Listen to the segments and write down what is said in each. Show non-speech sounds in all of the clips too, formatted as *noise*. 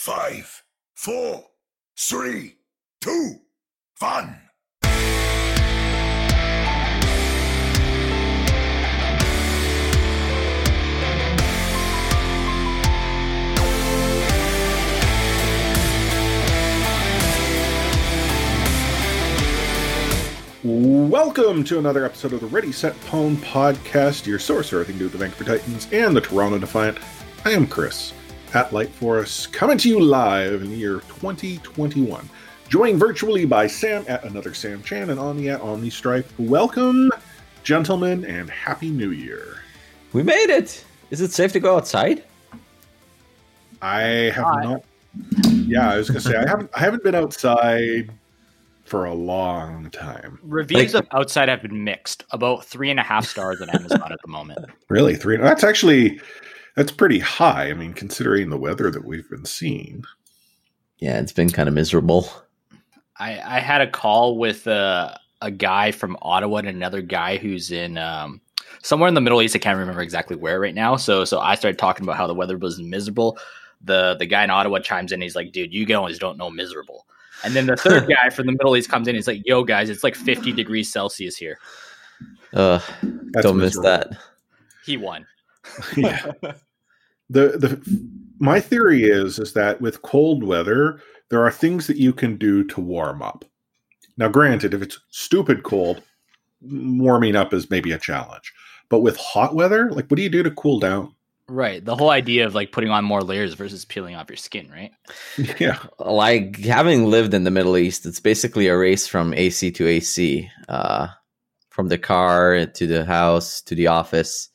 five, four, three, two, one. Welcome to another episode of the Ready Set Pwn podcast, your source for everything to do with the Vancouver Titans and the Toronto Defiant. I am Chris at Light Forest, coming to you live in the year 2021. Joined virtually by Sam at another Sam Chan and Omni at Omni Stripe. Welcome, gentlemen, and Happy New Year. We made it. Is it safe to go outside? I have Hi. not. Yeah, I was gonna say I haven't. I haven't been outside for a long time. Reviews Like- of Outside have been mixed. About three and a half stars on Amazon at the moment. *laughs* Really, three. That's actually that's pretty high. I mean, considering the weather that we've been seeing. Yeah, it's been kind of miserable. I, I had a call with uh, a guy from Ottawa and another guy who's in um, somewhere in the Middle East. I can't remember exactly where right now. So so I started talking about how the weather was miserable. The the guy in Ottawa chimes in. He's like, "Dude, you guys don't know miserable." And then the third *laughs* guy from the Middle East comes in. He's like, "Yo, guys, it's like 50 degrees Celsius here." Uh, That's don't miss that. He won. *laughs* yeah. The the my theory is is that with cold weather, there are things that you can do to warm up. Now, granted, if it's stupid cold, warming up is maybe a challenge. But with hot weather, like what do you do to cool down? Right. The whole idea of like putting on more layers versus peeling off your skin, right? *laughs* yeah. Like having lived in the Middle East, it's basically a race from AC to AC, uh, from the car to the house to the office.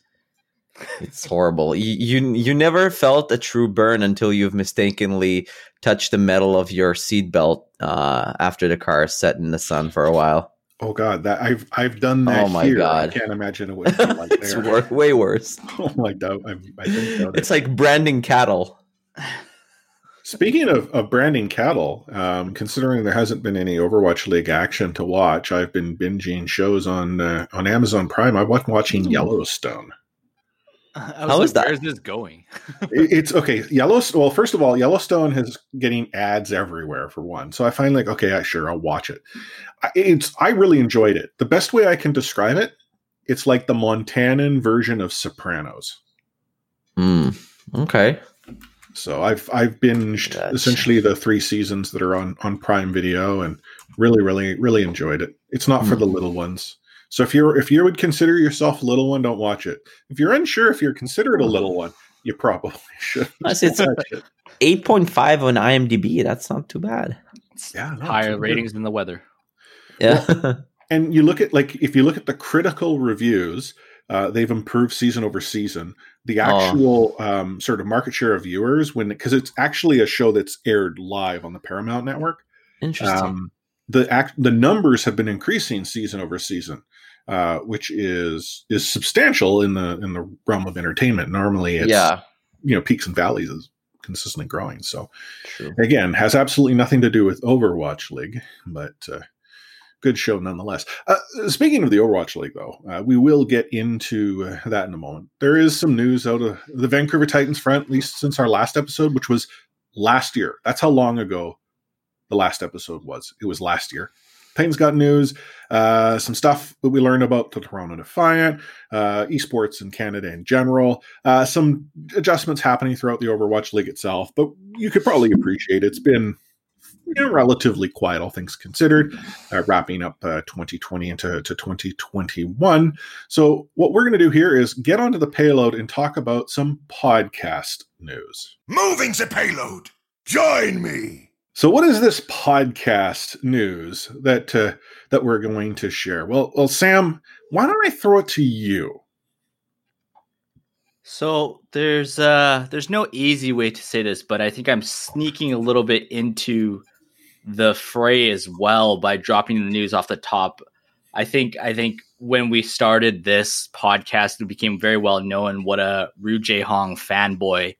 It's horrible. You, you you never felt a true burn until you've mistakenly touched the metal of your seatbelt uh, after the car is set in the sun for a while. Oh God, that I've I've done that. Oh my here. God. I can't imagine it *laughs* would be like it's there. wor- way worse. *laughs* Oh my God, I, I. It's like branding cattle. Speaking of, of branding cattle, um, considering there hasn't been any Overwatch League action to watch, I've been binging shows on uh, on Amazon Prime. I've been watching Hmm. Yellowstone. *laughs* I How like, is that? Where's this going? *laughs* It's okay. Yellowstone. Well, first of all, Yellowstone is getting ads everywhere for one, so I find like okay, I, sure, I'll watch it. I- It's I really enjoyed it. The best way I can describe it, it's like the Montanan version of Sopranos. Hmm. Okay. So I've I've binged Gotcha. essentially the three seasons that are on on Prime Video and really really really enjoyed it. It's not for the Hmm. little ones. So if you're if you would consider yourself a little one, don't watch it. If you're unsure if you're considered a little one, you probably *laughs* should. It's watch it. 8.5 on IMDb. That's not too bad. Yeah, no, Higher it's ratings than the weather. Yeah. *laughs* And you look at like if you look at the critical reviews, uh, they've improved season over season. The Oh. actual um, sort of market share of viewers when because it's actually a show that's aired live on the Paramount Network. Interesting. um, the act the numbers have been increasing season over season, uh, which is is substantial in the in the realm of entertainment. Normally, it's yeah. you know peaks and valleys is consistently growing. So True. again, has absolutely nothing to do with Overwatch League, but uh, good show nonetheless. Uh, speaking of the Overwatch League, though, uh, we will get into uh, that in a moment. There is some news out of the Vancouver Titans front, at least since our last episode, which was last year. That's how long ago the last episode was. It was last year. Titans got news, uh, some stuff that we learned about the Toronto Defiant, uh, esports in Canada in general, uh, some adjustments happening throughout the Overwatch League itself. But you could probably appreciate it's been you know, relatively quiet, all things considered, uh, wrapping up uh, 2020 into to 2021. So, what we're going to do here is get onto the payload and talk about some podcast news. Moving the payload. Join me. So, what is this podcast news that uh, that we're going to share? Well, well, Sam, why don't I throw it to you? So there's uh there's no easy way to say this, but I think I'm sneaking a little bit into the fray as well by dropping the news off the top. I think I think when we started this podcast, it became very well known what a Ryujehong fanboy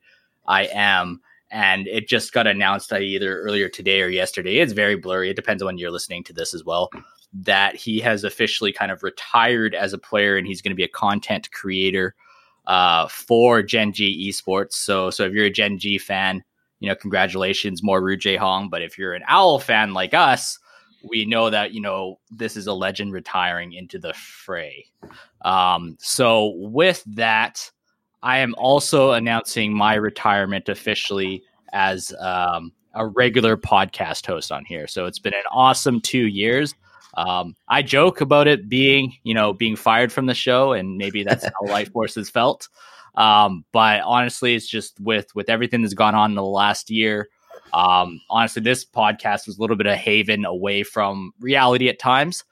I am. And it just got announced either earlier today or yesterday. It's very blurry. It depends on when you're listening to this as well. That he has officially kind of retired as a player and he's going to be a content creator uh, for Gen G esports. So, so if you're a Gen G fan, you know, congratulations, more Ryujehong. But if you're an Owl fan like us, we know that you know this is a legend retiring into the fray. Um, so with that, I am also announcing my retirement officially as um, a regular podcast host on here. So it's been an awesome two years. Um, I joke about it being, you know, being fired from the show, and maybe that's how *laughs* Life Force has felt. Um, but honestly, it's just with with everything that's gone on in the last year. Um, honestly, this podcast was a little bit of haven away from reality at times.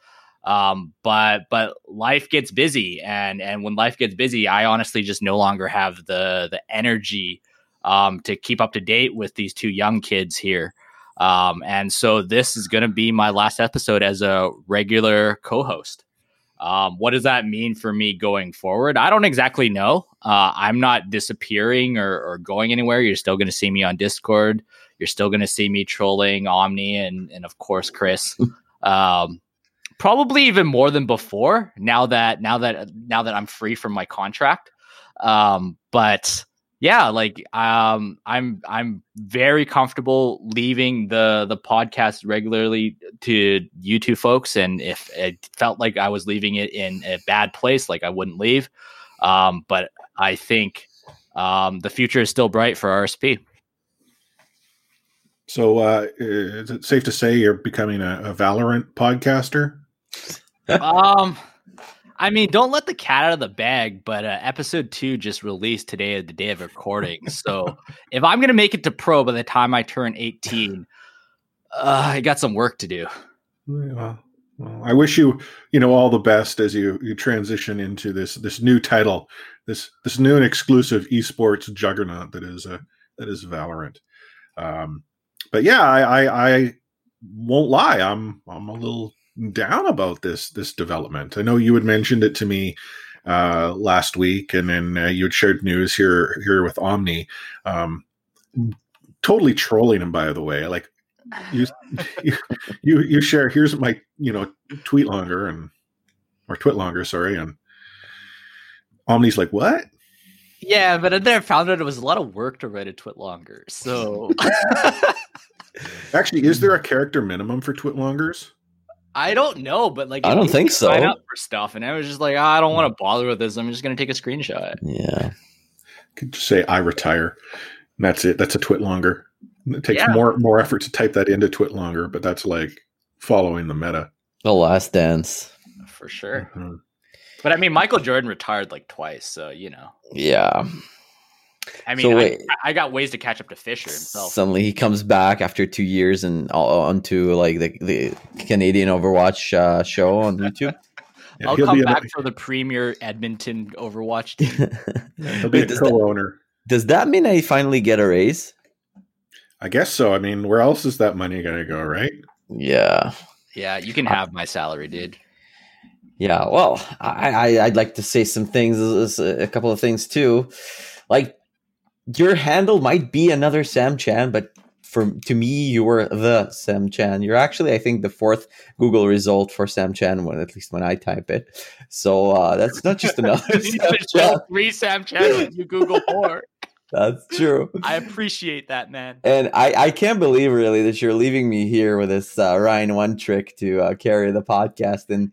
Um, but but life gets busy, and and when life gets busy, I honestly just no longer have the the energy um, to keep up to date with these two young kids here. Um, and so this is going to be my last episode as a regular co-host. Um, what does that mean for me going forward? I don't exactly know. Uh, I'm not disappearing or, or going anywhere. You're still going to see me on Discord. You're still going to see me trolling Omni and and of course Chris. *laughs* um, probably even more than before. Now that now that now that I'm free from my contract. Um, but yeah, like um, I'm I'm very comfortable leaving the the podcast regularly to you two folks, and if it felt like I was leaving it in a bad place, like I wouldn't leave. Um, but I think um, the future is still bright for RSP. So, uh, is it safe to say you're becoming a, a Valorant podcaster? Um, I mean, don't let the cat out of the bag. But uh, episode two just released today, the day of recording. So, if I'm gonna make it to pro by the time I turn 18, uh, I got some work to do. Well, well, I wish you, you know, all the best as you you transition into this this new title, this this new and exclusive esports juggernaut that is a uh, that is Valorant. Um, but yeah, I, I, I won't lie. I'm I'm a little down about this this development. I know you had mentioned it to me uh, last week, and then uh, you had shared news here here with Omni. Um, totally trolling him, by the way. Like you, you, *laughs* you, you share. Here's my you know tweet longer and or twit longer, sorry, and Omni's like, what? Yeah, but then I found out it was a lot of work to write a twit longer. So *laughs* *laughs* Actually, is there a character minimum for Twitlongers? I don't know, but like I don't think so. Sign up for stuff, and I was just like, oh, I don't want to bother with this. I'm just going to take a screenshot. Yeah, could just say I retire. And that's it. That's a twit longer. It takes yeah. more more effort to type that into twit longer, but that's like following the meta. The Last Dance, for sure. Mm-hmm. But I mean, Michael Jordan retired like twice, so you know. Yeah. I mean, so I, I, got ways to catch up to Fisher himself. Suddenly, he comes back after two years and onto like the, the Canadian Overwatch uh, show on YouTube. *laughs* yeah, I'll come back for the premier Edmonton Overwatch *laughs* team. he'll be a co-owner. That, does that mean I finally get a raise? I guess so. I mean, where else is that money going to go, right? Yeah. Yeah, you can have my salary, dude. Yeah, well, I, I would like to say some things, a couple of things too. Like your handle might be another Sam Chan, but for to me, you were the Sam Chan. You're actually, I think, the fourth Google result for Sam Chan, when at least when I type it. So uh, that's not just *laughs* another. Sam Chan. Three Sam Chan you Google four. That's true. I appreciate that, man. And I, I can't believe really that you're leaving me here with this uh, Ryan one trick to uh, carry the podcast. And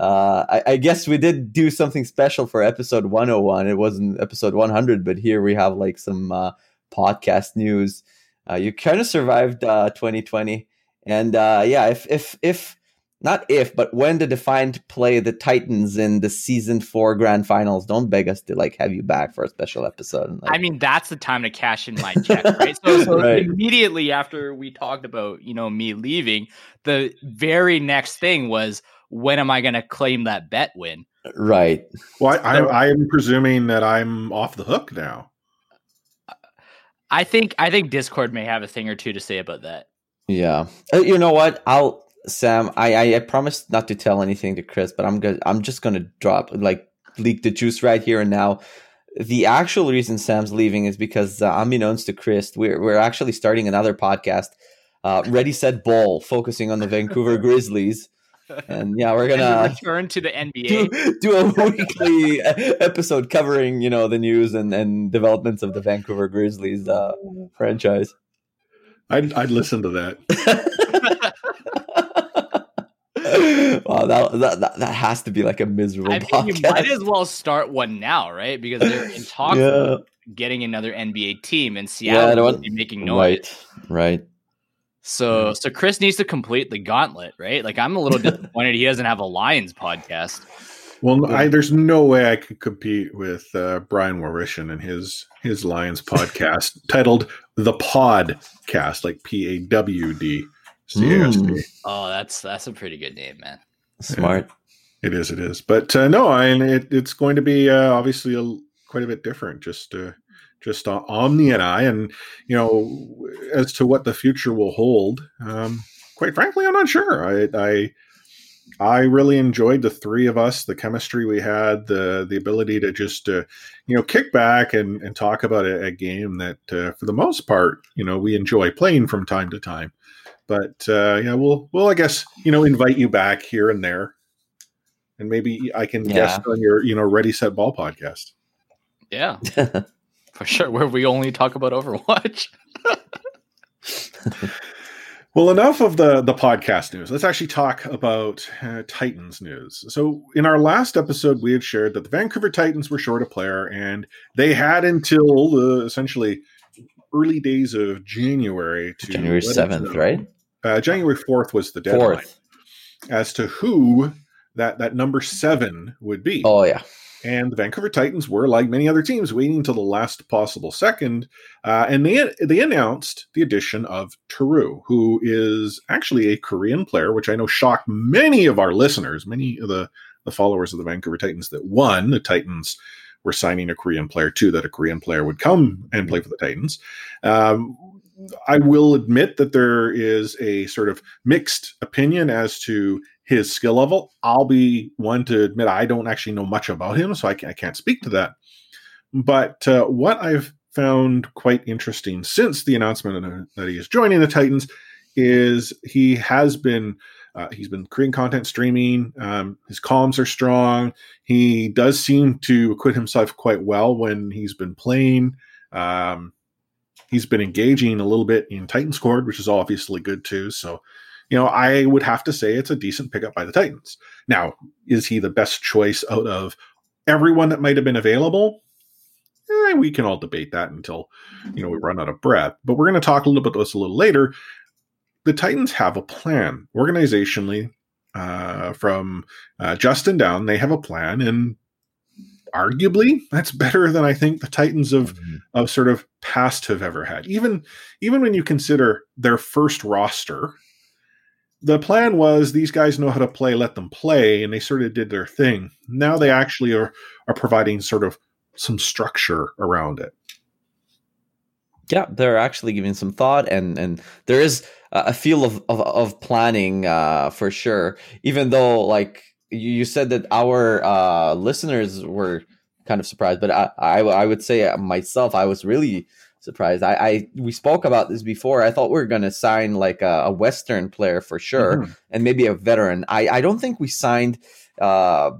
uh, I, I, guess we did do something special for episode 101. It wasn't episode 100, but here we have like some uh, podcast news. Uh, you kind of survived 2020, uh, and uh, yeah, if if if not if, but when the Defiant play the Titans in the season four grand finals, don't beg us to like have you back for a special episode. Like, I mean, that's the time to cash in my check, right? *laughs* So, so right. immediately after we talked about you know me leaving, the very next thing was when am I going to claim that bet win? Right. Well, I, I, I am presuming that I'm off the hook now. I think I think Discord may have a thing or two to say about that. Yeah. Uh, you know what? I'll Sam. I, I I promised not to tell anything to Chris, but I'm gonna I'm just gonna drop like leak the juice right here and now. The actual reason Sam's leaving is because uh, unbeknownst to Chris, we're we're actually starting another podcast, uh, Ready Set Ball, focusing on the Vancouver *laughs* Grizzlies and yeah, we're *laughs* gonna return to the *laughs* NBA. Do, do a weekly *laughs* episode covering you know the news and, and developments of the Vancouver Grizzlies uh, franchise. I'd, I'd listen to that. wow, that, that that that has to be like a miserable I think you might as well start one now, right? Because they're in talks Yeah. getting another NBA team, and Seattle I don't be making noise. right, right. So, so Chris needs to complete the gauntlet, right? Like, I'm a little disappointed he doesn't have a Lions podcast. Well, I, there's no way I could compete with uh, Brian Warishan and his his Lions podcast *laughs* titled "The Podcast," like P A W D C A S T. Mm. Oh, that's that's a pretty good name, man. Smart. It is, it is. But uh, no, I it, it's going to be uh, obviously a, quite a bit different. Just uh, just uh, Omni and I, and you know, as to what the future will hold. Um, quite frankly, I'm not sure. I, I I really enjoyed the three of us, the chemistry we had, the the ability to just uh, you know kick back and and talk about a, a game that, uh, for the most part, you know, we enjoy playing from time to time. But uh, yeah, we'll we'll I guess you know invite you back here and there, and maybe I can Yeah. guest on your you know Ready Set Ball podcast. Yeah, *laughs* for sure. Where we only talk about Overwatch. *laughs* Well, enough of the the podcast news. Let's actually talk about uh, Titans news. So, in our last episode, we had shared that the Vancouver Titans were short a player, and they had until the essentially early days of January to January seventh, right? Uh, January fourth was the deadline Fourth. as to who that that number seven would be. Oh yeah. And the Vancouver Titans were, like many other teams, waiting until the last possible second. Uh, and they they announced the addition of Teru, who is actually a Korean player, which I know shocked many of our listeners, many of the, the followers of the Vancouver Titans. That one, the Titans were signing a Korean player, two, that a Korean player would come and play for the Titans. Um, I will admit that there is a sort of mixed opinion as to his skill level. I'll be one to admit I don't actually know much about him, so I, can, I can't speak to that. But uh, what I've found quite interesting since the announcement that he is joining the Titans is he has been uh, he's been creating content streaming. Um, his comms are strong. He does seem to acquit himself quite well when he's been playing. Um, he's been engaging a little bit in Titan Squad, which is obviously good too. So, you know, I would have to say it's a decent pickup by the Titans. Now, is he the best choice out of everyone that might have been available? Eh, we can all debate that until you know we run out of breath. But we're going to talk a little bit about this a little later. The Titans have a plan organizationally. Uh, from uh, Justin down, they have a plan, and arguably that's better than I think the Titans of of sort of past have ever had. Even even when you consider their first roster, the plan was these guys know how to play, let them play, and they sort of did their thing. Now they actually are are providing sort of some structure around it. Yeah, they're actually giving some thought, and and there is a feel of of, of planning uh, for sure. Even though, like you, said, that our uh, listeners were kind of surprised, but I, I I would say myself, I was really surprised. I, I we spoke about this before. I thought we were going to sign like a, a Western player for sure, Mhm. and maybe a veteran. I I don't think we signed. Uh,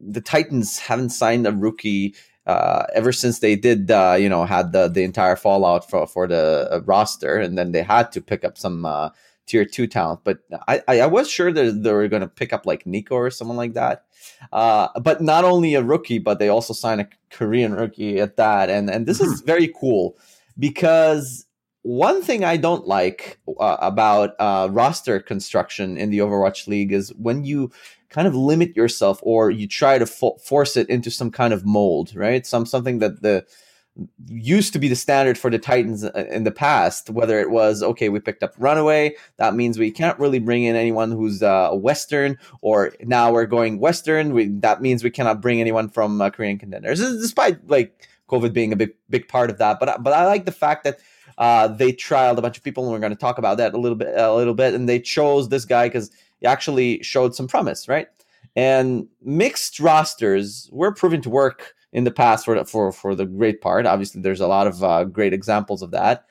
the Titans haven't signed a rookie uh, ever since they did, uh, you know, had the the entire fallout for for the uh, roster, and then they had to pick up some uh, tier two talent. But I I, was sure that they were going to pick up like Nico or someone like that. Uh, but not only a rookie, but they also signed a Korean rookie at that, and and this is very cool because one thing I don't like uh, about uh, roster construction in the Overwatch League is when you kind of limit yourself or you try to fo- force it into some kind of mold, right? Some something that the used to be the standard for the Titans uh, in the past. Whether it was okay, we picked up Runaway, that means we can't really bring in anyone who's uh, Western, or now we're going Western. We, that means we cannot bring anyone from uh, Korean contenders, despite like COVID being a big big part of that. But I- but I like the fact that uh, they trialed a bunch of people, and we're going to talk about that a little bit a little bit. And they chose this guy because he actually showed some promise, right? And mixed rosters were proven to work in the past for for for the great part. Obviously, there's a lot of uh, great examples of that.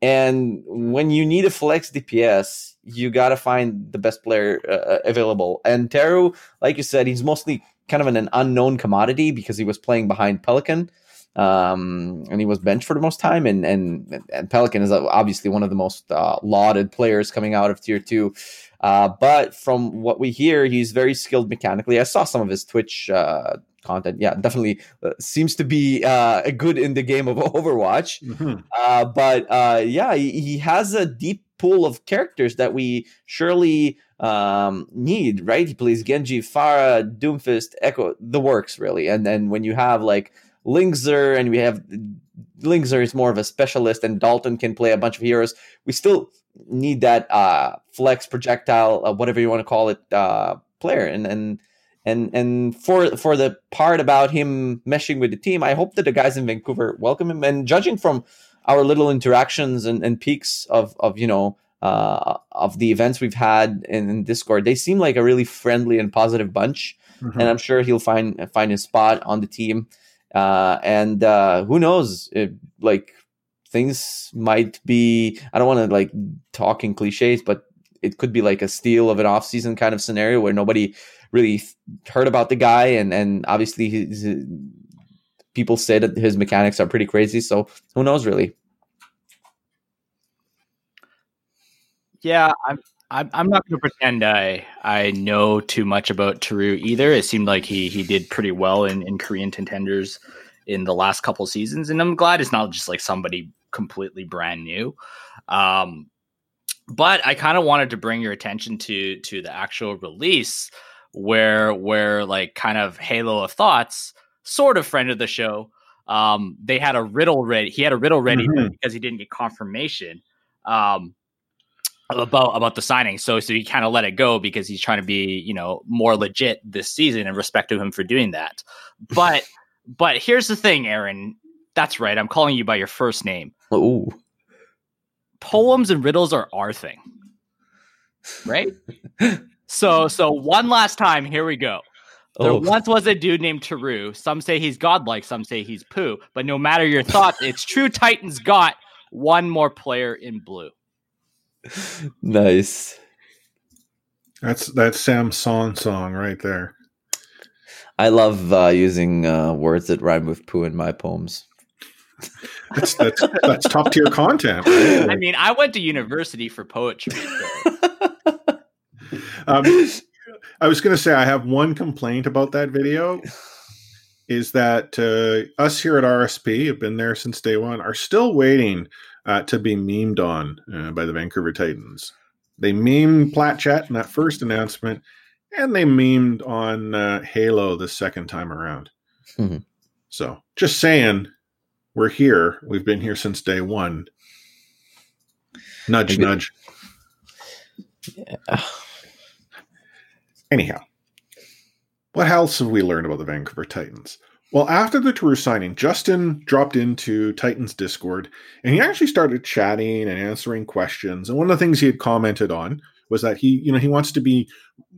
And when you need a flex DPS, you got to find the best player uh, available. And Teru, like you said, he's mostly kind of an, an unknown commodity because he was playing behind Pelican. um, and he was benched for the most time. And and and Pelican is obviously one of the most uh, lauded players coming out of Tier Two. Uh, but from what we hear, he's very skilled mechanically. I saw some of his Twitch uh, content. Yeah, definitely uh, seems to be uh, good in the game of *laughs* Overwatch. Mm-hmm. Uh, but uh, yeah, he, he, has a deep pool of characters that we surely um, need. Right? He plays Genji, Pharah, Doomfist, Echo, the works really. And then when you have like Lynxer, and we have Lynxer is more of a specialist, and Dalton can play a bunch of heroes. We still need that uh, flex projectile, uh, whatever you want to call it, uh, player. And and and and for for the part about him meshing with the team, I hope that the guys in Vancouver welcome him. And judging from our little interactions and, and peaks of of you know uh, of the events we've had in, in, Discord, they seem like a really friendly and positive bunch. Mm-hmm. And I'm sure he'll find find his spot on the team. Uh, and uh, who knows? It, like things might be. I don't want to like talk in cliches, but it could be like a steal of an off season kind of scenario where nobody really heard about the guy, and and obviously his, people say that his mechanics are pretty crazy. So who knows, really? Yeah, I'm I'm, I'm not going to pretend I I know too much about Teru either. It seemed like he he did pretty well in, in Korean contenders in the last couple seasons, and I'm glad it's not just like somebody completely brand new. Um, but I kind of wanted to bring your attention to to the actual release, where where like kind of Halo of Thoughts, sort of friend of the show. Um, they had a riddle ready. He had a riddle ready mm-hmm. because he didn't get confirmation. Um, about about the signing. So so he kind of let it go because he's trying to be, you know, more legit this season and respect to him for doing that. But *laughs* but here's the thing, Aaron. That's right. I'm calling you by your first name. Ooh. Poems and riddles are our thing. Right? *laughs* so so one last time, here we go. There oh. once was a dude named Teru. Some say he's godlike, some say he's poo. But no matter your thoughts, it's true Titans got one more player in blue nice. That's that's Sam's song song right there. I love uh, using uh, words that rhyme with poo in my poems. *laughs* That's that's that's top tier content. Right? *laughs* I mean, I went to university for poetry. So. um, I was going to say I have one complaint about that video. Is that uh, us here at RSP have been there since day one are still waiting uh, to be memed on uh, by the Vancouver Titans. They memed Platchat in that first announcement, and they memed on uh, Halo the second time around. Mm-hmm. So, just saying, we're here. We've been here since day one. Nudge, nudge. Yeah. Anyhow, what else have we learned about the Vancouver Titans? Well, after the Teru signing, Justin dropped into Titans Discord and he actually started chatting and answering questions. And one of the things he had commented on was that he, you know, he wants to be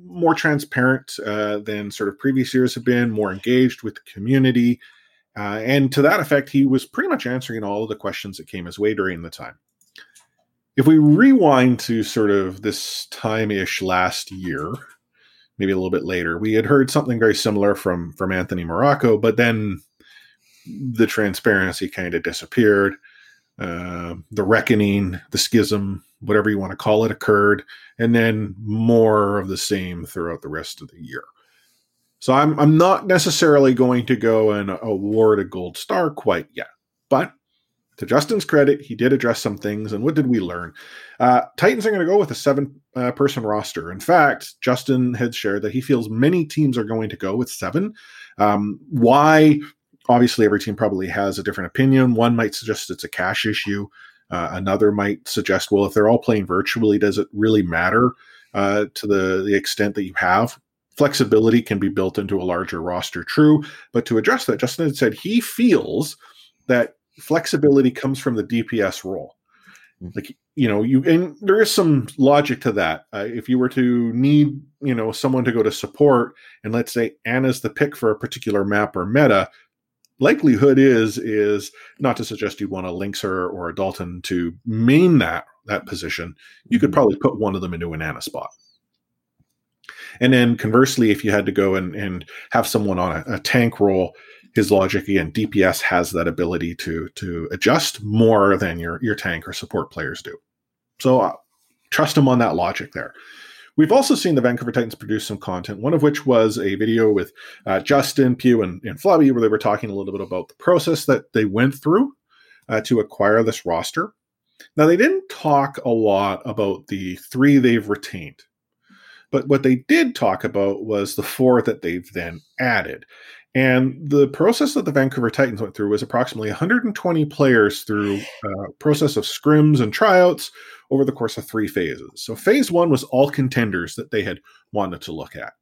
more transparent uh, than sort of previous years have been, more engaged with the community. Uh, and to that effect, he was pretty much answering all of the questions that came his way during the time. If we rewind to sort of this time ish last year, maybe a little bit later. We had heard something very similar from from Anthony Morocco, but then the transparency kind of disappeared. Uh, the reckoning, the schism, whatever you want to call it, occurred, and then more of the same throughout the rest of the year. So I'm I'm not necessarily going to go and award a gold star quite yet, but to Justin's credit, he did address some things. And what did we learn? Uh, Titans are going to go with a seven uh, person roster. In fact, Justin had shared that he feels many teams are going to go with seven. Um, why? Obviously, every team probably has a different opinion. One might suggest it's a cash issue. Uh, another might suggest, well, if they're all playing virtually, does it really matter uh, to the, the extent that you have? Flexibility can be built into a larger roster, true. But to address that, Justin had said he feels that flexibility comes from the DPS role. Hmm. Like you know, you and there is some logic to that. Uh, if you were to need you know someone to go to support, and let's say Ana's the pick for a particular map or meta, likelihood is is not to suggest you want a Lynxer or a Dalton to main that that position. You could hmm. probably put one of them into an Anna spot. And then conversely, if you had to go and, and have someone on a, a tank role, his logic again, DPS has that ability to to adjust more than your your tank or support players do. So uh, trust him on that logic there. We've also seen the Vancouver Titans produce some content, one of which was a video with uh, Justin, Pew, and, and Flubby, where they were talking a little bit about the process that they went through uh, to acquire this roster. Now, they didn't talk a lot about the three they've retained, but what they did talk about was the four that they've then added. And the process that the Vancouver Titans went through was approximately 120 players through a uh, process of scrims and tryouts over the course of three phases. So phase one was all contenders that they had wanted to look at.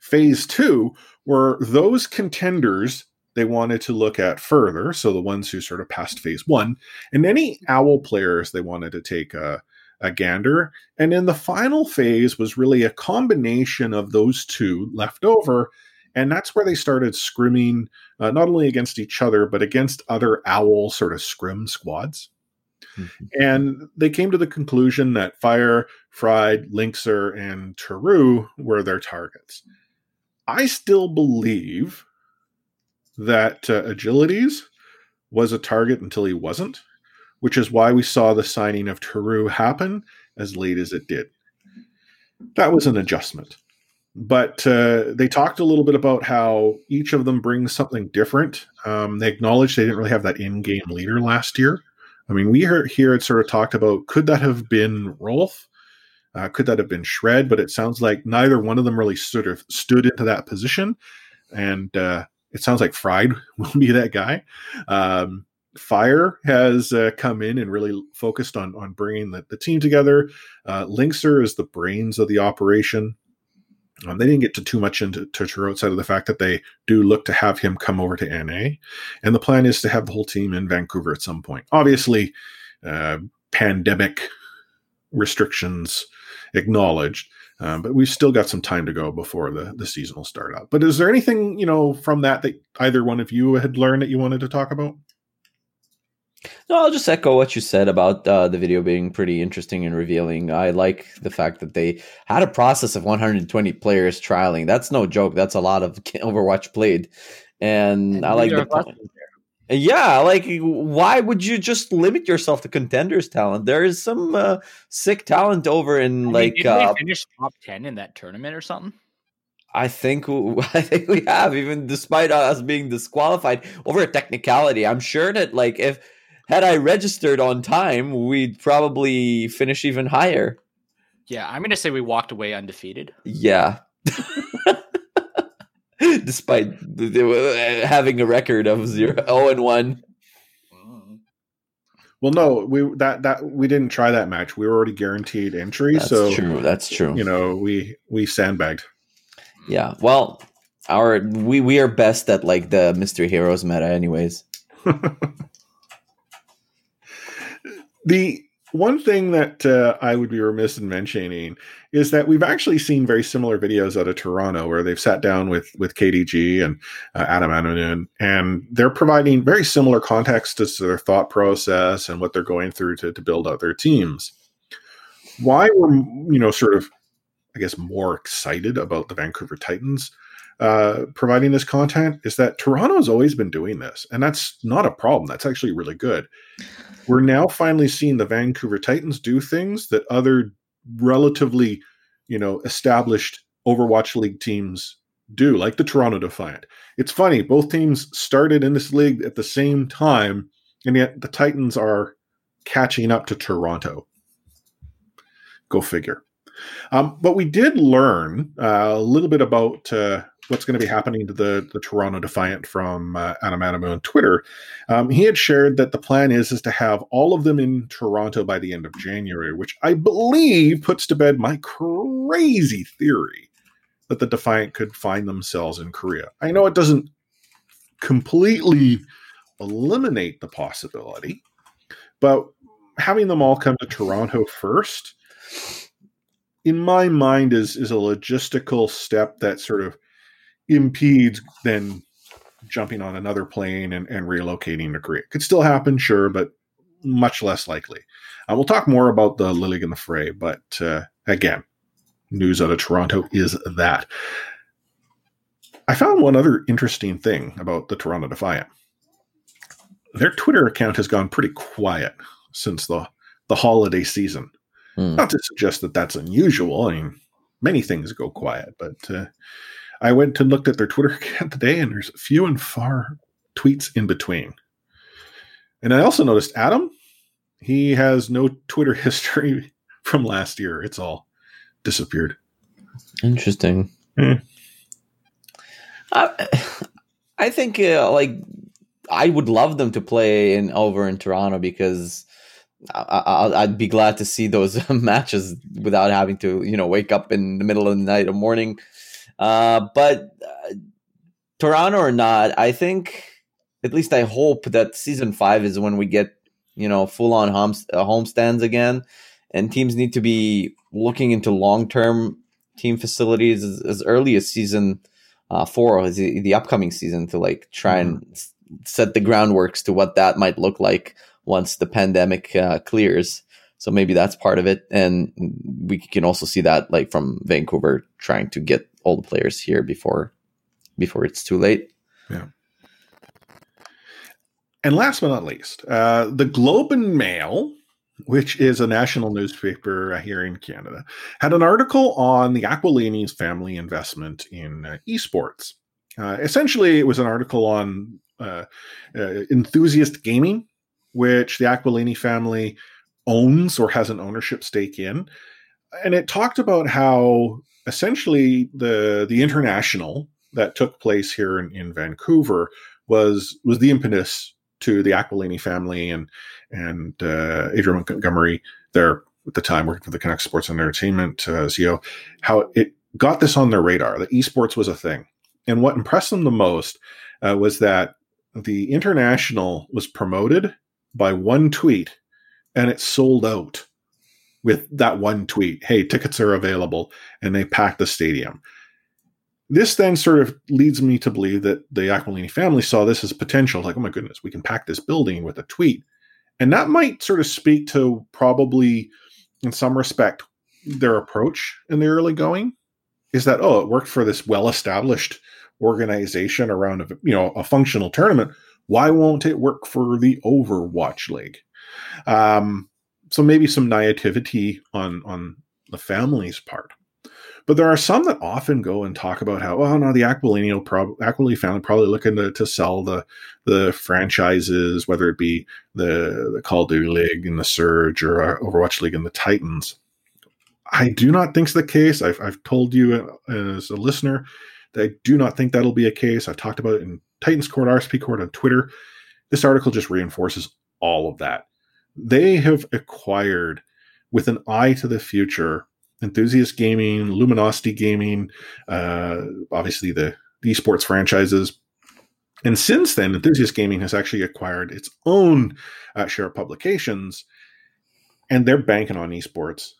Phase two were those contenders they wanted to look at further, so the ones who sort of passed phase one, and any owl players they wanted to take a, a gander. And then the final phase was really a combination of those two left over and that's where they started scrimming uh, not only against each other but against other owl sort of scrim squads mm-hmm. and they came to the conclusion that fire fried lynxer and Teru were their targets i still believe that uh, agilities was a target until he wasn't which is why we saw the signing of Teru happen as late as it did that was an adjustment but uh, they talked a little bit about how each of them brings something different. Um, they acknowledged they didn't really have that in-game leader last year. I mean, we heard, here it sort of talked about could that have been Rolf? Uh, could that have been Shred? But it sounds like neither one of them really sort of stood into that position, and uh, it sounds like Fried *laughs* will be that guy. Um, Fire has uh, come in and really focused on on bringing the, the team together. Uh, Lynxer is the brains of the operation. Um, they didn't get to too much into Totoro outside of the fact that they do look to have him come over to NA. And the plan is to have the whole team in Vancouver at some point. Obviously, uh, pandemic restrictions acknowledged. Um, but we've still got some time to go before the, the season will start up. But is there anything, you know, from that that either one of you had learned that you wanted to talk about? No, I'll just echo what you said about uh, the video being pretty interesting and revealing. I like the fact that they had a process of 120 players trialing. That's no joke. That's a lot of *laughs* Overwatch played, and, and I like the point. Yeah, like why would you just limit yourself to contenders talent? There is some uh, sick talent over in I like. Mean, uh, they finish top ten in that tournament or something? I think *laughs* I think we have, even despite us being disqualified over a technicality. I'm sure that like if had I registered on time, we'd probably finish even higher. Yeah, I'm going to say we walked away undefeated. Yeah. *laughs* Despite uh, having a record of zero, zero and 1. Mm. Well, no, we that that we didn't try that match. We were already guaranteed entry. That's so true. That's true. You know, we we sandbagged. Yeah. Well, our we we are best at like the Mystery Heroes meta, anyways. *laughs* The one thing that uh, I would be remiss in mentioning is that we've actually seen very similar videos out of Toronto where they've sat down with with KDG and uh, Adam Adamou, and they're providing very similar context as to their thought process and what they're going through to, to build out their teams. Why we're you know sort of I guess more excited about the Vancouver Titans uh, providing this content is that Toronto's always been doing this, and that's not a problem. That's actually really good. We're now finally seeing the Vancouver Titans do things that other relatively, you know, established Overwatch League teams do, like the Toronto Defiant. It's funny, both teams started in this league at the same time, and yet the Titans are catching up to Toronto. Go figure. Um, but we did learn uh, a little bit about uh, what's going to be happening to the, the Toronto Defiant from uh, Adamou on Twitter. Um, he had shared that the plan is is to have all of them in Toronto by the end of January, which I believe puts to bed my crazy theory that the Defiant could find themselves in Korea. I know it doesn't completely eliminate the possibility, but having them all come to Toronto first in my mind is is a logistical step that sort of impedes then jumping on another plane and, and relocating to Korea. Could still happen, sure, but much less likely. Uh, we'll talk more about the Lily in the Fray, but uh, again, news out of Toronto is that. I found one other interesting thing about the Toronto Defiant. Their Twitter account has gone pretty quiet since the the holiday season. Hmm. Not to suggest that that's unusual. I mean, many things go quiet, but uh, I went and looked at their Twitter *laughs* account today, and there's few and far tweets in between. And I also noticed Adam, he has no Twitter *laughs* history from last year. It's all disappeared. Interesting. Hmm. I, I think uh, like I would love them to play in over in Toronto because I, I, would be glad to see those *laughs* matches without having to you know wake up in the middle of the night or morning. Uh, but uh, Toronto or not, I think at least I hope that season five is when we get you know full on home, uh, homestands again, and teams need to be looking into long term team facilities as, as, early as season uh, four, the, the upcoming season, to like try mm-hmm. and set the groundworks to what that might look like once the pandemic uh, clears. So maybe that's part of it, and we can also see that like from Vancouver trying to get all the players here before before it's too late. Yeah. And last but not least, uh, the Globe and Mail, which is a national newspaper here in Canada, had an article on the Aquilini's family investment in uh, esports. Uh, essentially, it was an article on uh, uh, enthusiast gaming, which the Aquilini family owns or has an ownership stake in, and it talked about how essentially the the international that took place here in, in Vancouver was was the impetus to the Aquilini family and and uh, Adrian Montgomery there at the time working for the Canucks Sports and Entertainment uh, CEO, how it got this on their radar that esports was a thing. And what impressed them the most uh, was that the international was promoted by one tweet and it sold out with that one tweet. Hey, tickets are available, and they packed the stadium. This then sort of leads me to believe that the Aquilini family saw this as potential, like, oh my goodness, we can pack this building with a tweet. And that might sort of speak to probably, in some respect, their approach in the early going is that, oh, it worked for this well established organization around a, you know a functional tournament. Why won't it work for the Overwatch League? Um, so maybe some naivety on on the family's part. But there are some that often go and talk about how, oh no, the Aquilini will prob- Aquilini family probably looking to, to sell the the franchises, whether it be the the Call of Duty League and the Surge or uh, Overwatch League and the Titans. I do not think it's the case. I've, I've told you uh, as a listener that I do not think that'll be a case. I've talked about it in Titans Court, RSP Court on Twitter. This article just reinforces all of that. They have acquired, with an eye to the future, Enthusiast Gaming, Luminosity Gaming, uh, obviously the, esports franchises. And since then, Enthusiast Gaming has actually acquired its own uh, share of publications, and they're banking on esports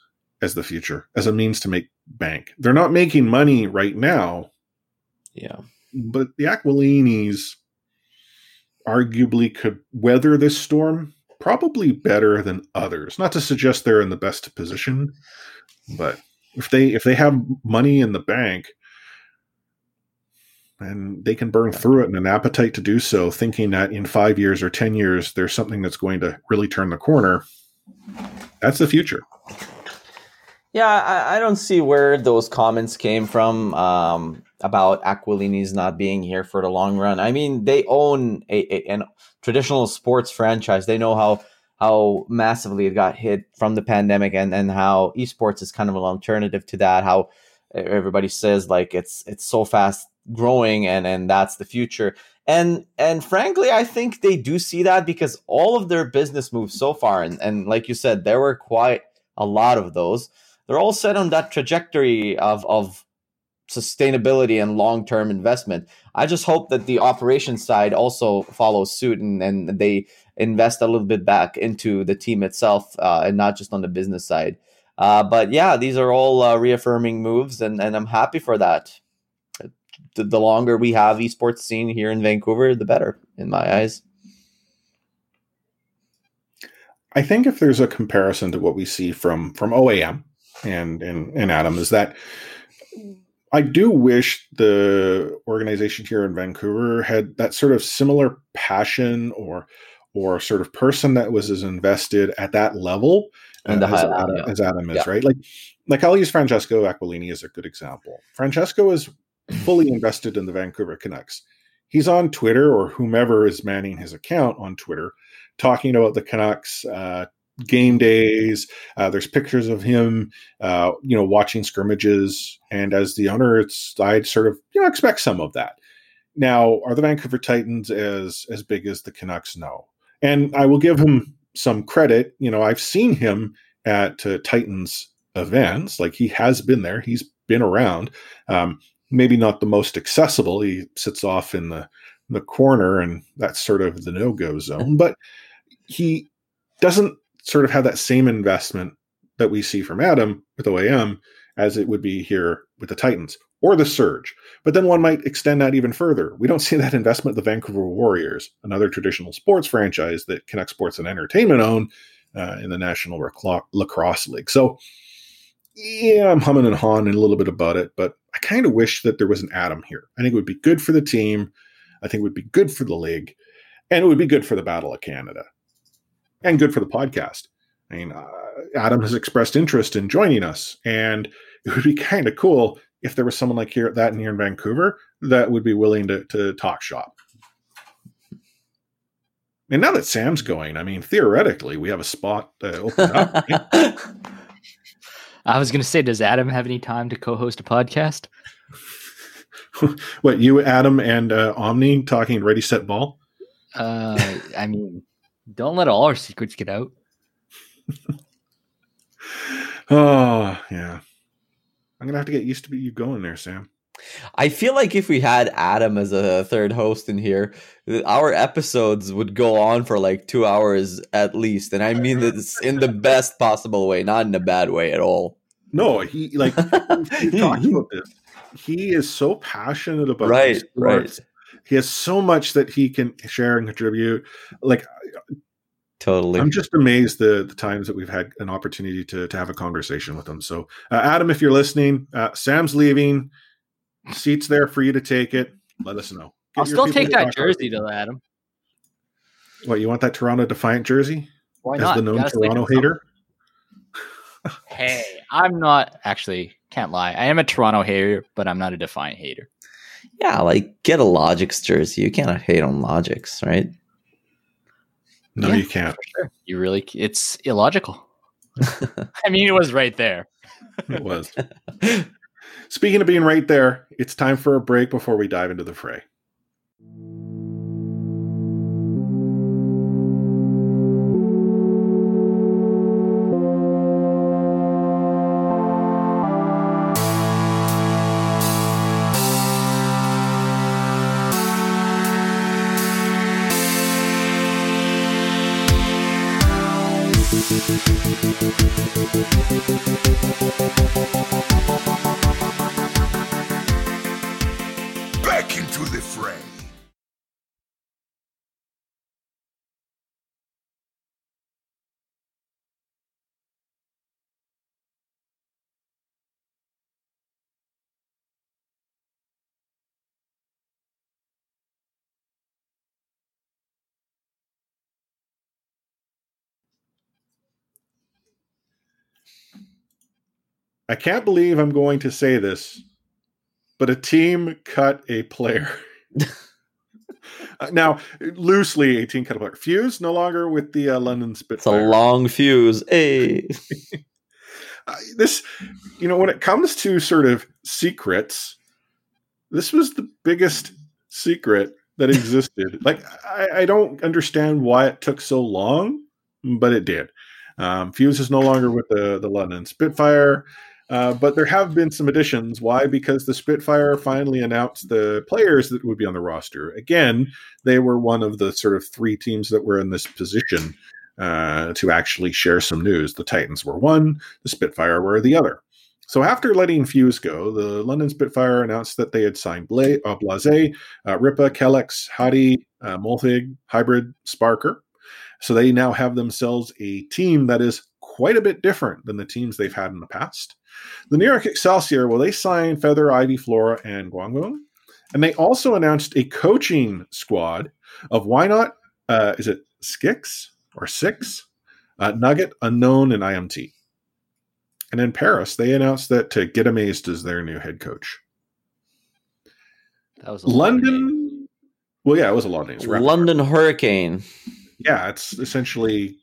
as the future, as a means to make bank. They're not making money right now. Yeah. But the Aquilinis arguably could weather this storm probably better than others. Not to suggest they're in the best position, but if they if they have money in the bank and they can burn through it and an appetite to do so, thinking that in five years or ten years there's something that's going to really turn the corner, that's the future. Yeah, I, I don't see where those comments came from um, about Aquilini's not being here for the long run. I mean, they own a, a an traditional sports franchise. They know how how massively it got hit from the pandemic and, and how esports is kind of an alternative to that how everybody says like it's it's so fast growing and and that's the future and and frankly i think they do see that because all of their business moves so far and, and like you said there were quite a lot of those they're all set on that trajectory of of sustainability and long-term investment i just hope that the operations side also follows suit and, and they invest a little bit back into the team itself uh, and not just on the business side. Uh, but yeah, these are all uh, reaffirming moves, and, and I'm happy for that. The, the longer we have esports scene here in Vancouver, the better, in my eyes. I think if there's a comparison to what we see from from OAM and and, and Adam is that I do wish the organization here in Vancouver had that sort of similar passion or or sort of person that was as invested at that level And the as, high Adam, yeah. as Adam is, Yeah. right? Like like I'll use Francesco Aquilini as a good example. Francesco is fully *clears throat* invested in the Vancouver Canucks. He's on Twitter or whomever is manning his account on Twitter, talking about the Canucks uh, game days. Uh, there's pictures of him, uh, you know, watching scrimmages. And as the owner, it's I'd sort of you know expect some of that. Now, are the Vancouver Titans as as big as the Canucks? No, and I will give him some credit. You know, I've seen him at uh, Titans events. Like he has been there. He's been around. Um, maybe not the most accessible. He sits off in the the corner, and that's sort of the no go zone. But he doesn't sort of have that same investment that we see from Adam with OAM as it would be here with the Titans or the Surge. But then one might extend that even further. We don't see that investment the Vancouver Warriors, another traditional sports franchise that Canucks Sports and Entertainment own uh, in the National Lacro- Lacrosse League. So, yeah, I'm humming and hawing a little bit about it, but I kind of wish that there was an Adam here. I think it would be good for the team. I think it would be good for the league, and it would be good for the Battle of Canada, and good for the podcast. I mean, uh, Adam has expressed interest in joining us, and *laughs* it would be kind of cool if there was someone like here that here in Vancouver that would be willing to to talk shop. And now that Sam's going, I mean, theoretically, we have a spot uh, open up. right? *laughs* I was going to say, does Adam have any time to co-host a podcast? *laughs* what you, Adam, and uh, Omni talking ready, set, ball? Uh, I mean, don't let all our secrets get out. Oh, *laughs* yeah. I'm gonna have to get used to you going there, Sam. I feel like if we had Adam as a third host in here, our episodes would go on for like two hours at least. And I mean this in the *laughs* best possible way, not in a bad way at all. No, he like we've talked about this. He is so passionate about right, these right. Sports. He has so much that he can share and contribute. Like Totally. I'm just amazed the the times that we've had an opportunity to to have a conversation with him. So, uh, Adam, if you're listening, uh, Sam's leaving. Seats there for you to take it. Let us know. Get I'll still take that jersey about to Adam. What you want that Toronto Defiant jersey Why not? as not? the known Toronto hater? Hey, I'm not actually can't lie. I am a Toronto hater, but I'm not a Defiant hater. Yeah, like get a Logix jersey. You cannot hate on Logix, right? No, Yeah. you can't. For sure. You really it's illogical. *laughs* I mean, it was right there. It was. Speaking of being right there, it's time for a break before we dive into the fray. I can't believe I'm going to say this, but a team cut a player. *laughs* Uh, now, loosely, a team cut a player. Fuse no longer with the uh, London Spitfire. It's a long fuse. Hey. *laughs* Uh, this, you know, when it comes to sort of secrets, this was the biggest secret that *laughs* existed. like, I, I don't understand why it took so long, but it did. Um, Fuse is no longer with the, the London Spitfire, uh, but there have been some additions. Why? Because the Spitfire finally announced the players that would be on the roster. Again, they were one of the sort of three teams that were in this position uh, to actually share some news. The Titans were one, the Spitfire were the other. So after letting Fuse go, the London Spitfire announced that they had signed Bla- uh, Blase, uh, Ripa, Kellex, Hadi, uh, Hybrid, Sparker. So they now have themselves a team that is quite a bit different than the teams they've had in the past. The New York Excelsior, well, they signed Feather, Ivy, Flora, and Guangwon. And they also announced a coaching squad of why not, uh, is it Skix or Six? Uh, Nugget, Unknown, and IMT. And in Paris, they announced that to Get Amazed is their new head coach. That was a lot of names. London, well, yeah, it was a lot of names. London Hurricane yeah, it's essentially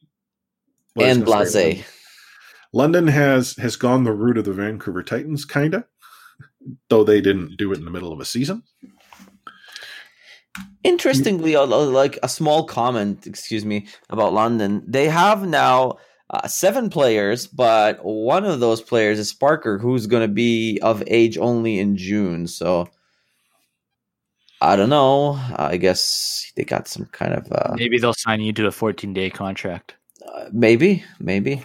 what and. Blase. London has has gone the route of the Vancouver Titans, kinda, though they didn't do it in the middle of a season. Interestingly, a- a- like a small comment, excuse me, about London. They have now uh, seven players, but one of those players is Sparker, who's going to be of age only in June. So I don't know. I guess they got some kind of uh, Maybe they'll sign you to a 14 day contract. Uh, maybe, maybe.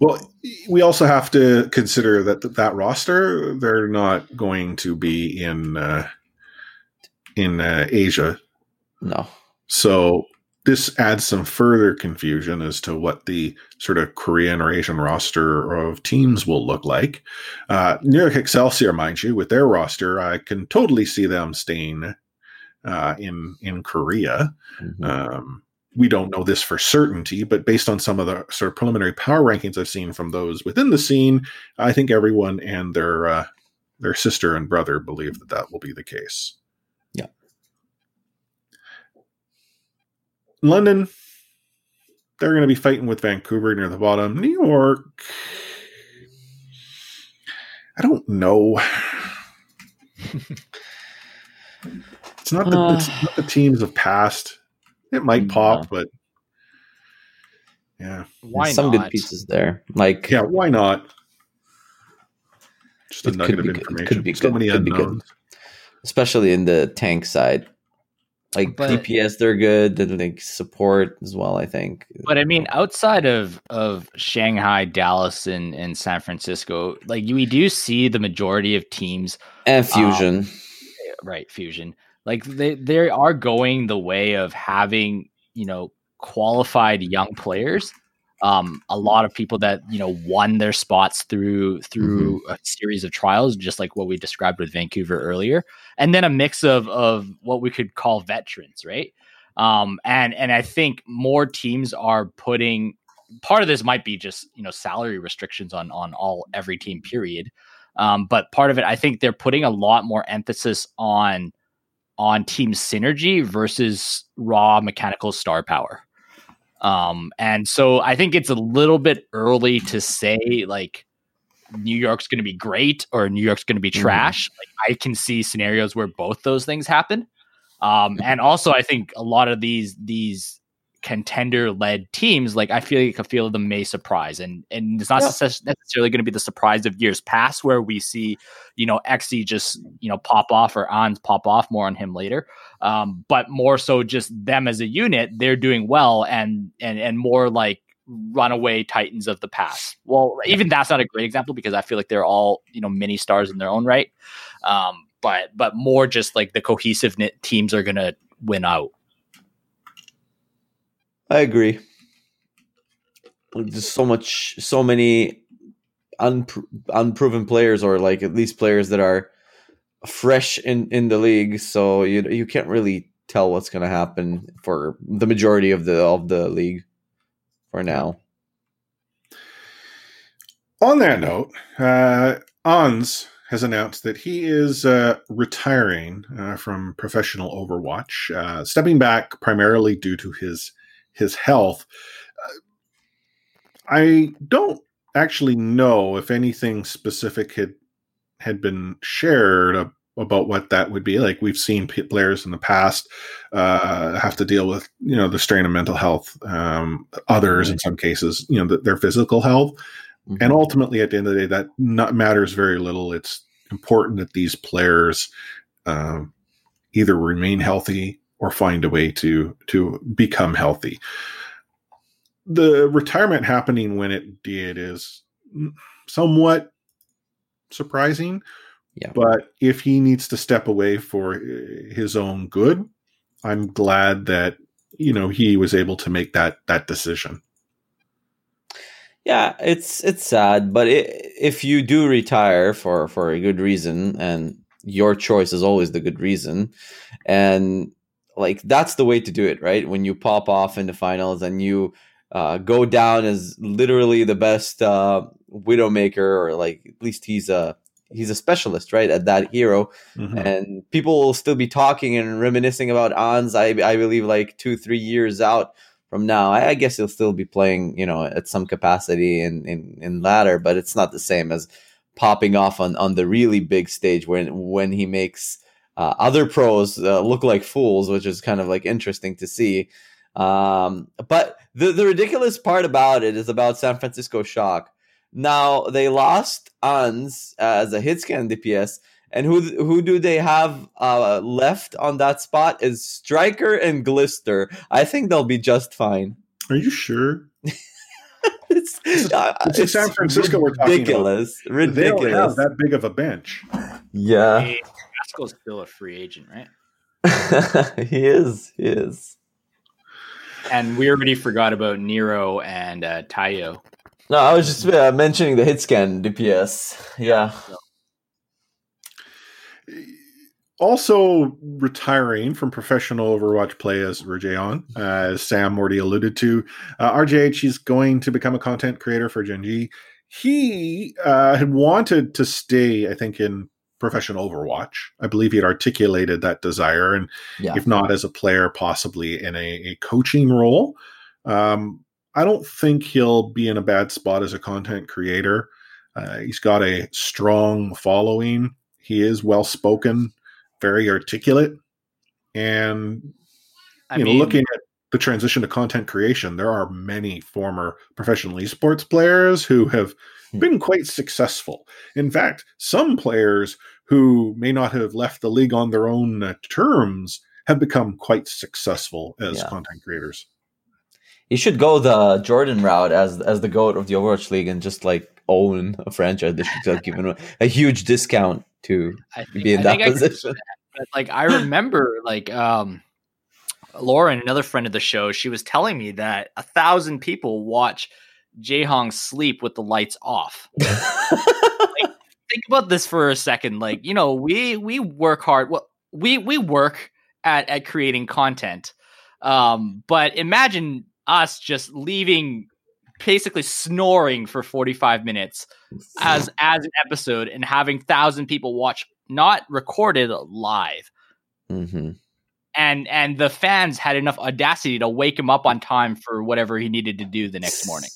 Well, we also have to consider that that roster they're not going to be in uh, in uh, Asia, No, so this adds some further confusion as to what the sort of Korean or Asian roster of teams will look like. Uh, New York Excelsior, mind you, with their roster, I can totally see them staying uh, in in Korea. Mhm. Um, we don't know this for certainty, but based on some of the sort of preliminary power rankings I've seen from those within the scene, I think everyone and their uh, their sister and brother believe that that will be the case. Yeah. London, they're going to be fighting with Vancouver near the bottom. New York, I don't know. *laughs* it's not the, it's Uh. not the teams of past. It might mm, pop, No. but yeah, Why some not? good pieces there. Like yeah. Why not? Just a nugget could of be good. Information. could be so good. many Could be good. unknowns. especially in the tank side. Like But- DPS, they're good. And like support as well. I think. But I mean, outside of of Shanghai, Dallas, and and San Francisco, like we do see the majority of teams, and fusion. Um, right? Fusion, like they they are going the way of having you know qualified young players. Um, a lot of people that you know won their spots through through a series of trials, just like what we described with Vancouver earlier, and then a mix of of what we could call veterans, right? Um, and and I think more teams are putting part of this might be just you know salary restrictions on on all every team period, um, but part of it I think they're putting a lot more emphasis on on team synergy versus raw mechanical star power. Um, and so I think it's a little bit early to say like New York's going to be great or New York's going to be Mhm. trash. Like I can see scenarios where both those things happen. Um, and also I think a lot of these these contender led teams, like I feel like a feel of them may surprise, and and it's not Yeah. necessarily going to be the surprise of years past where we see you know Xe just you know pop off or Ans pop off. More on him later, um, but more so just them as a unit, they're doing well, and and and more like runaway titans of the past. Well, even that's not a great example because I feel like they're all you know mini stars in their own right. Um, but but more just like the cohesive teams are going to win out. I agree. There's so much, so many unpro- unproven players, or like at least players that are fresh in in the league. So you you can't really tell what's going to happen for the majority of the of the league for now. On that note, uh, Ans has announced that he is uh, retiring uh, from professional Overwatch, uh, stepping back primarily due to his his health. Uh, I don't actually know if anything specific had had been shared ab- about what that would be. Like we've seen p- players in the past uh, have to deal with, you know, the strain of mental health. Um, others, in some cases, you know, th- their physical health and ultimately at the end of the day that not matters very little it's important that these players um, either remain healthy or find a way to to become healthy the retirement happening when it did is somewhat surprising Yeah. but if he needs to step away for his own good i'm glad that you know he was able to make that that decision Yeah, it's it's sad, but it, if you do retire for for a good reason, and your choice is always the good reason, and like that's the way to do it, right? When you pop off in the finals and you uh, go down as literally the best uh, Widowmaker, or like at least he's a he's a specialist, right, at that hero, Mhm. and people will still be talking and reminiscing about Ans. I I believe like two three years out from now. I, I guess he'll still be playing, you know, at some capacity in in in ladder, but it's not the same as popping off on on the really big stage when when he makes uh, other pros uh, look like fools, which is kind of like interesting to see. Um, but the the ridiculous part about it is about San Francisco Shock. Now they lost Ans as a hit scan DPS, and who who do they have uh, left on that spot is Striker and Glister. I think they'll be just fine. Are you sure? *laughs* it's, uh, it's in San Francisco we're talking about. ridiculous. They don't have Ridiculous. that big of a bench. Yeah, Hey, Pascal's still a free agent, right? *laughs* he is. He is. And we already forgot about Nero and uh, Tayo. No, I was just uh, mentioning the hit scan DPS. Yeah. Also retiring from professional Overwatch play as Ryujehong, uh, as Sam already alluded to. Uh, RJH, he's going to become a content creator for Gen.G. He uh, had wanted to stay, I think, in professional Overwatch. I believe he had articulated that desire, and Yeah. if not as a player, possibly in a, a coaching role. Um, I don't think he'll be in a bad spot as a content creator. Uh, he's got a strong following. He is well spoken, very articulate, and I you know, mean, looking at the transition to content creation, there are many former professional esports players who have. Been quite successful. In fact, some players who may not have left the league on their own uh, terms have become quite successful as Yeah. content creators. He should go the Jordan route as as the goat of the Overwatch League and just like own a franchise. They should have given a, *laughs* a huge discount to think, be in I that think I position. that, like I remember, like um, Lauren, another friend of the show, she was telling me that a thousand people watch Jaehong sleep with the lights off. *laughs* Think about this for a second. Like you know, we we work hard. Well, we we work at at creating content. Um, but imagine us just leaving basically snoring for 45 minutes as *laughs* as an episode and having thousand people watch not recorded live hmm and and the fans had enough audacity to wake him up on time for whatever he needed to do the next morning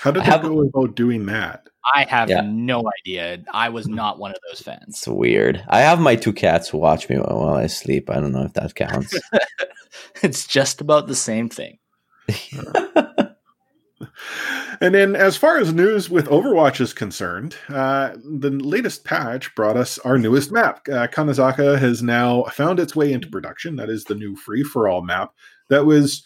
How did I they have- go about doing that? i have Yeah. no idea i was not one of those fans It's weird. I have my two cats who watch me while, while I sleep. I don't know if that counts. *laughs* it's just about the same thing *laughs* And then, as far as news with Overwatch is concerned, uh, the latest patch brought us our newest map. Uh, Kanezaka has now found its way into production. That is the new free for all map that was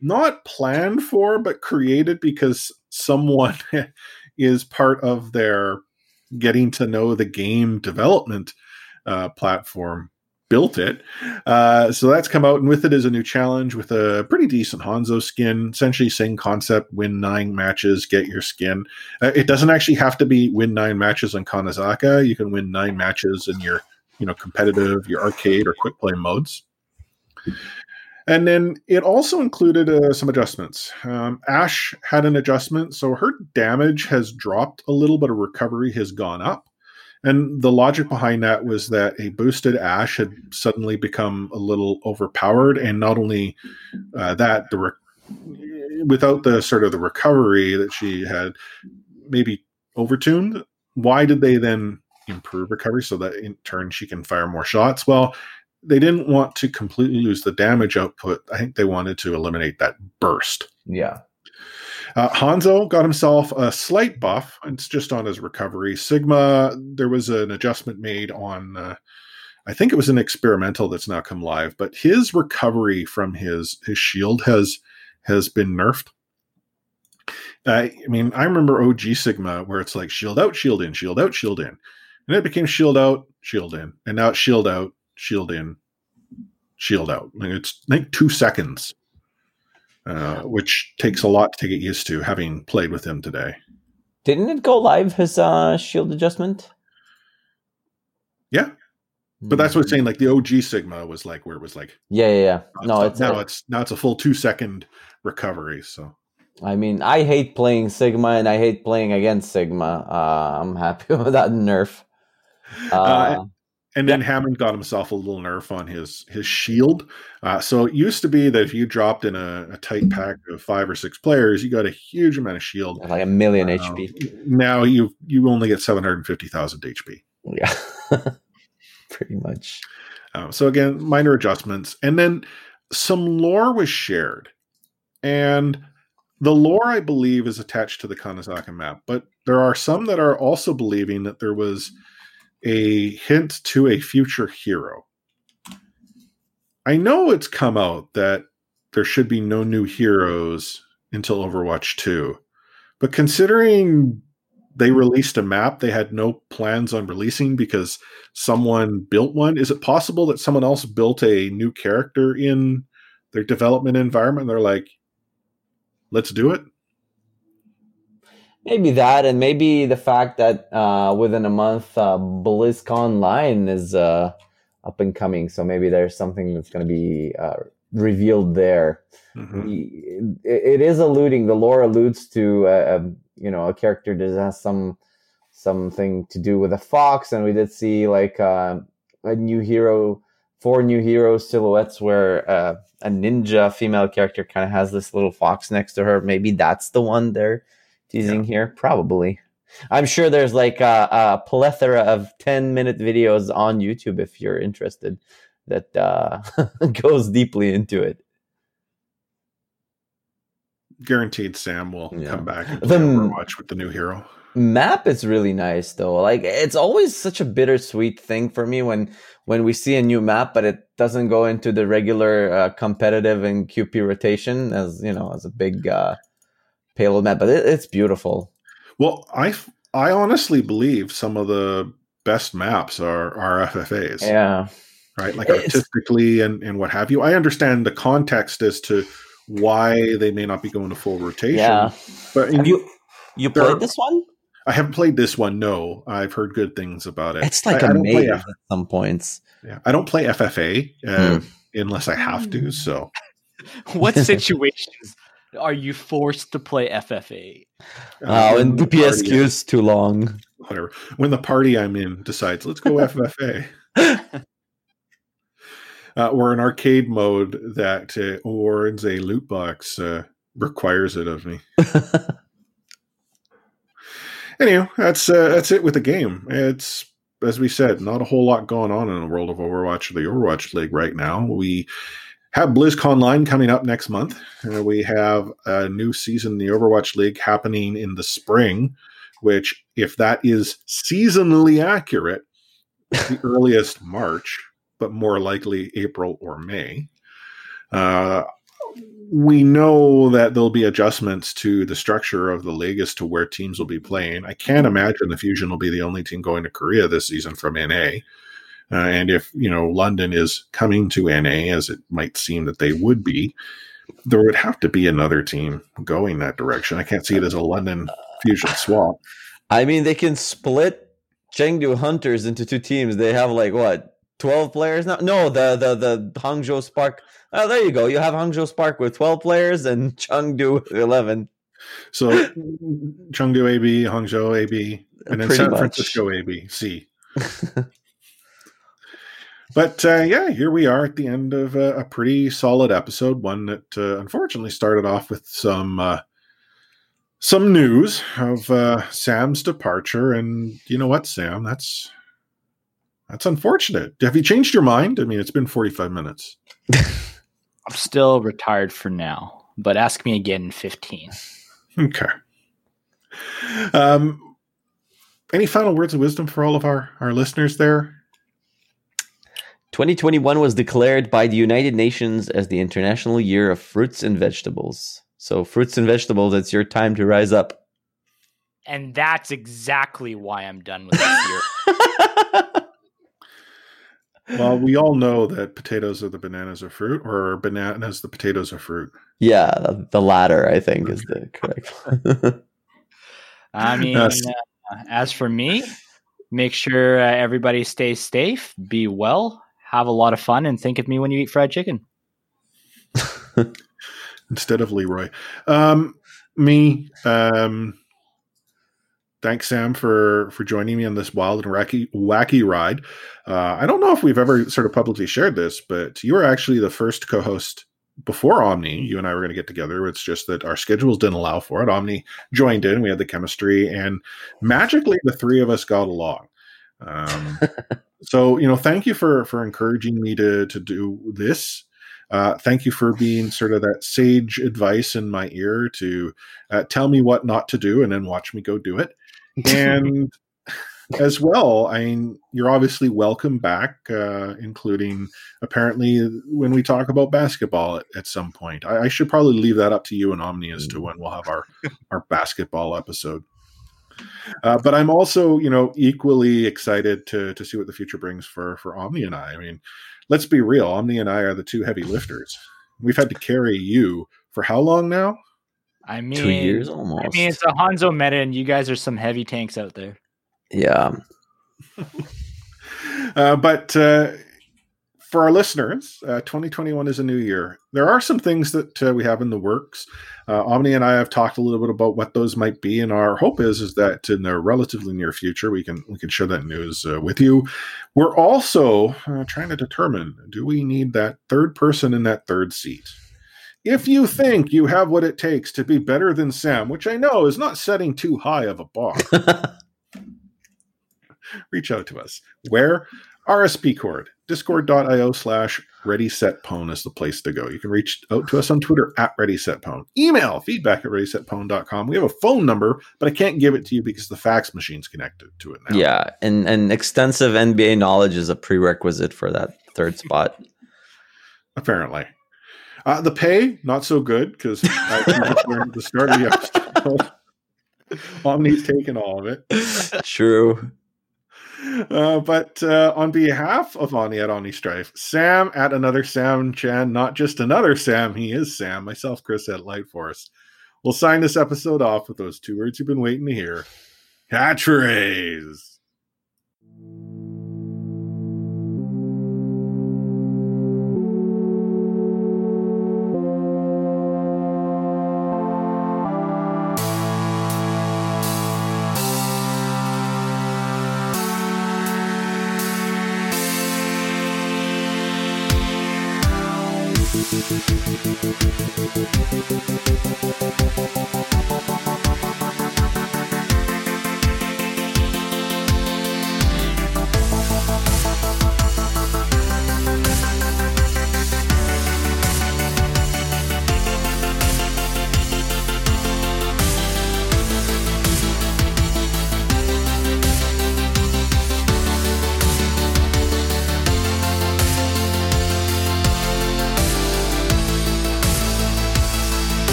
not planned for, but created because someone *laughs* is part of their getting to know the game development uh, platform built it. Uh, so that's come out, and with it is a new challenge with a pretty decent Hanzo skin. Essentially, same concept: win nine matches, get your skin. Uh, it doesn't actually have to be win nine matches on Kanezaka. You can win nine matches in your, you know, competitive, your arcade or quick play modes. And then it also included uh, some adjustments. Um, Ash had an adjustment, so her damage has dropped a little, but her recovery has gone up. And the logic behind that was that a boosted Ash had suddenly become a little overpowered, and not only uh, that, the re- without the sort of the recovery that she had, maybe overtuned. Why did they then improve recovery so that in turn she can fire more shots? Well, they didn't want to completely lose the damage output. I think they wanted to eliminate that burst. yeah. Uh, Hanzo got himself a slight buff. It's just on his recovery. Sigma, there was an adjustment made on, uh, I think it was an experimental that's now come live, but his recovery from his his shield has has been nerfed. Uh, I mean, I remember OG Sigma where it's like shield out, shield in, shield out, shield in, and it became shield out, shield in, and now it's shield out, shield in, shield out. Like it's like two seconds uh, which takes a lot to get used to, having played with him today. Didn't it go live his uh, shield adjustment? Yeah. But that's what I'm saying. Like the OG Sigma was like where it was like Yeah, yeah, yeah. No, it's now it's now it's a full two second recovery. So I mean, I hate playing Sigma and I hate playing against Sigma. Uh, I'm happy *laughs* with that nerf. Uh, Uh, and then Hammond got himself a little nerf on his his shield. Uh, so it used to be that if you dropped in a, a tight pack of five or six players, you got a huge amount of shield. like a million Uh, HP. Now you you only get seven hundred fifty thousand HP. Yeah, *laughs* pretty much. Uh, so again, minor adjustments, and then some lore was shared, and the lore I believe is attached to the Kanezaka map, but there are some that are also believing that there was a hint to a future hero. I know it's come out that there should be no new heroes until Overwatch 2, but considering they released a map they had no plans on releasing because someone built one. Is it possible that someone else built a new character in their development environment? They're like, let's do it. Maybe that, and maybe the fact that uh, within a month, uh, BlizzConline is uh, up and coming. So maybe there's something that's going to be uh, revealed there. Mhm. It, it is alluding. The lore alludes to uh, um, you know a character that has some something to do with a fox, and we did see like uh, a new hero, four new hero silhouettes where uh, a ninja female character kind of has this little fox next to her. Maybe that's the one they're teasing here. Probably. I'm sure there's like a, a plethora of 10 minute videos on YouTube if you're interested that uh, *laughs* goes deeply into it. Guaranteed Sam will Yeah. come back and The play Overwatch with the new hero. map is really nice though like it's always such a bittersweet thing for me when when we see a new map but it doesn't go into the regular uh, competitive and qp rotation as you know as a big uh payload map but it, it's beautiful Well, I I honestly believe some of the best maps are are FFAs, yeah right? Like It's- artistically and and what have you. I understand the context as to why they may not be going to full rotation. yeah but have you you played are- this one I haven't played this one. No, I've heard good things about it. it's like I- I a don't play at some points yeah, I don't play FFA Hmm. uh, unless I have to. So *laughs* What *laughs* situations are you forced to play FFA? uh, when the dps party- queue is too long whatever. When the party I'm in decides, let's go *laughs* FFA. uh, or an arcade mode that uh, warns a loot box uh, requires it of me. *laughs* Anyhow, that's uh, that's it with the game. It's as we said, not a whole lot going on in the world of Overwatch or the Overwatch League right now. We have BlizzConline coming up next month. Uh, we have a new season in the Overwatch League happening in the spring, which, if that is seasonally accurate, the *laughs* earliest March, but more likely April or May. Uh, we know that there'll be adjustments to the structure of the league as to where teams will be playing. I can't imagine the Fusion will be the only team going to Korea this season from NA. Uh, and if you know London is coming to NA, as it might seem that they would be, there would have to be another team going that direction. I can't see it as a London Fusion swap. i mean they can split chengdu hunters into two teams they have like what 12 players now no the the the hangzhou spark oh there you go you have hangzhou spark with 12 players and *laughs* chengdu 11 So Chengdu AB, Hangzhou AB, and then Pretty San much. Francisco AB, C. *laughs* but uh, yeah, here we are at the end of a, a pretty solid episode. One that uh, unfortunately started off with some uh, some news of uh, Sam's departure, and you know what, Sam? That's that's unfortunate. Have you changed your mind? I mean, it's been forty five minutes. *laughs* I'm still retired for now, but ask me again in 15. Okay. Um, any final words of wisdom for all of our our listeners there? 2021 was declared by the United Nations as the International Year of Fruits and Vegetables. So, fruits and vegetables, it's your time to rise up. And that's exactly why I'm done with this year. *laughs* Well, we all know that potatoes are the bananas of fruit, or bananas the potatoes of fruit. Yeah, the latter, I think, is the correct. *laughs* I mean, uh, as for me, make sure uh, everybody stays safe, be well, have a lot of fun, and think of me when you eat fried chicken. *laughs* instead of Leroy. Um, me. Um, thanks, Sam, for for joining me on this wild and wacky wacky ride. Uh, I don't know if we've ever sort of publicly shared this, but you were actually the first co-host before Omni. You and I were going to get together. It's just that our schedules didn't allow for it. Omni joined in. We had the chemistry, and magically, the three of us got along. Um, *laughs* so you know, thank you for for encouraging me to to do this. Uh, thank you for being sort of that sage advice in my ear to uh, tell me what not to do and then watch me go do it. *laughs* And as well, I mean, you're obviously welcome back, uh, including apparently when we talk about basketball at, at some point. I, I should probably leave that up to you and Omni as to when we'll have our our basketball episode. Uh, but I'm also, you know, equally excited to to see what the future brings for for Omni and I. I mean, let's be real. Omni and I are the two heavy lifters. We've had to carry you for how long now? I mean, Two years almost. I mean, it's a Hanzo meta, and you guys are some heavy tanks out there. yeah. *laughs* Uh, but uh, for our listeners, uh, 2021 is a new year. There are some things that uh, we have in the works. Uh, Omni and I have talked a little bit about what those might be, and our hope is is that in the relatively near future we can we can share that news uh, with you. We're also uh, trying to determine: do we need that third person in that third seat? If you think you have what it takes to be better than Sam, which I know is not setting too high of a bar, *laughs* reach out to us. Where? RSP Cord. Discord.io slash ready set pwn is the place to go. You can reach out to us on Twitter at ready set pwn. Email feedback at readysetpwn.com. We have a phone number, but I can't give it to you because the fax machine's connected to it now. Yeah, and and extensive NBA knowledge is a prerequisite for that third spot. Apparently. Uh, the pay, not so good because I learned at the start of the episode. *laughs* Omni's taken all of it. True. Uh, but uh, on behalf of Omni at Omni Strife, Sam at another Sam Chan, not just another Sam, he is Sam, myself, Chris at Light Force. We'll sign this episode off with those two words you've been waiting to hear catchphrase.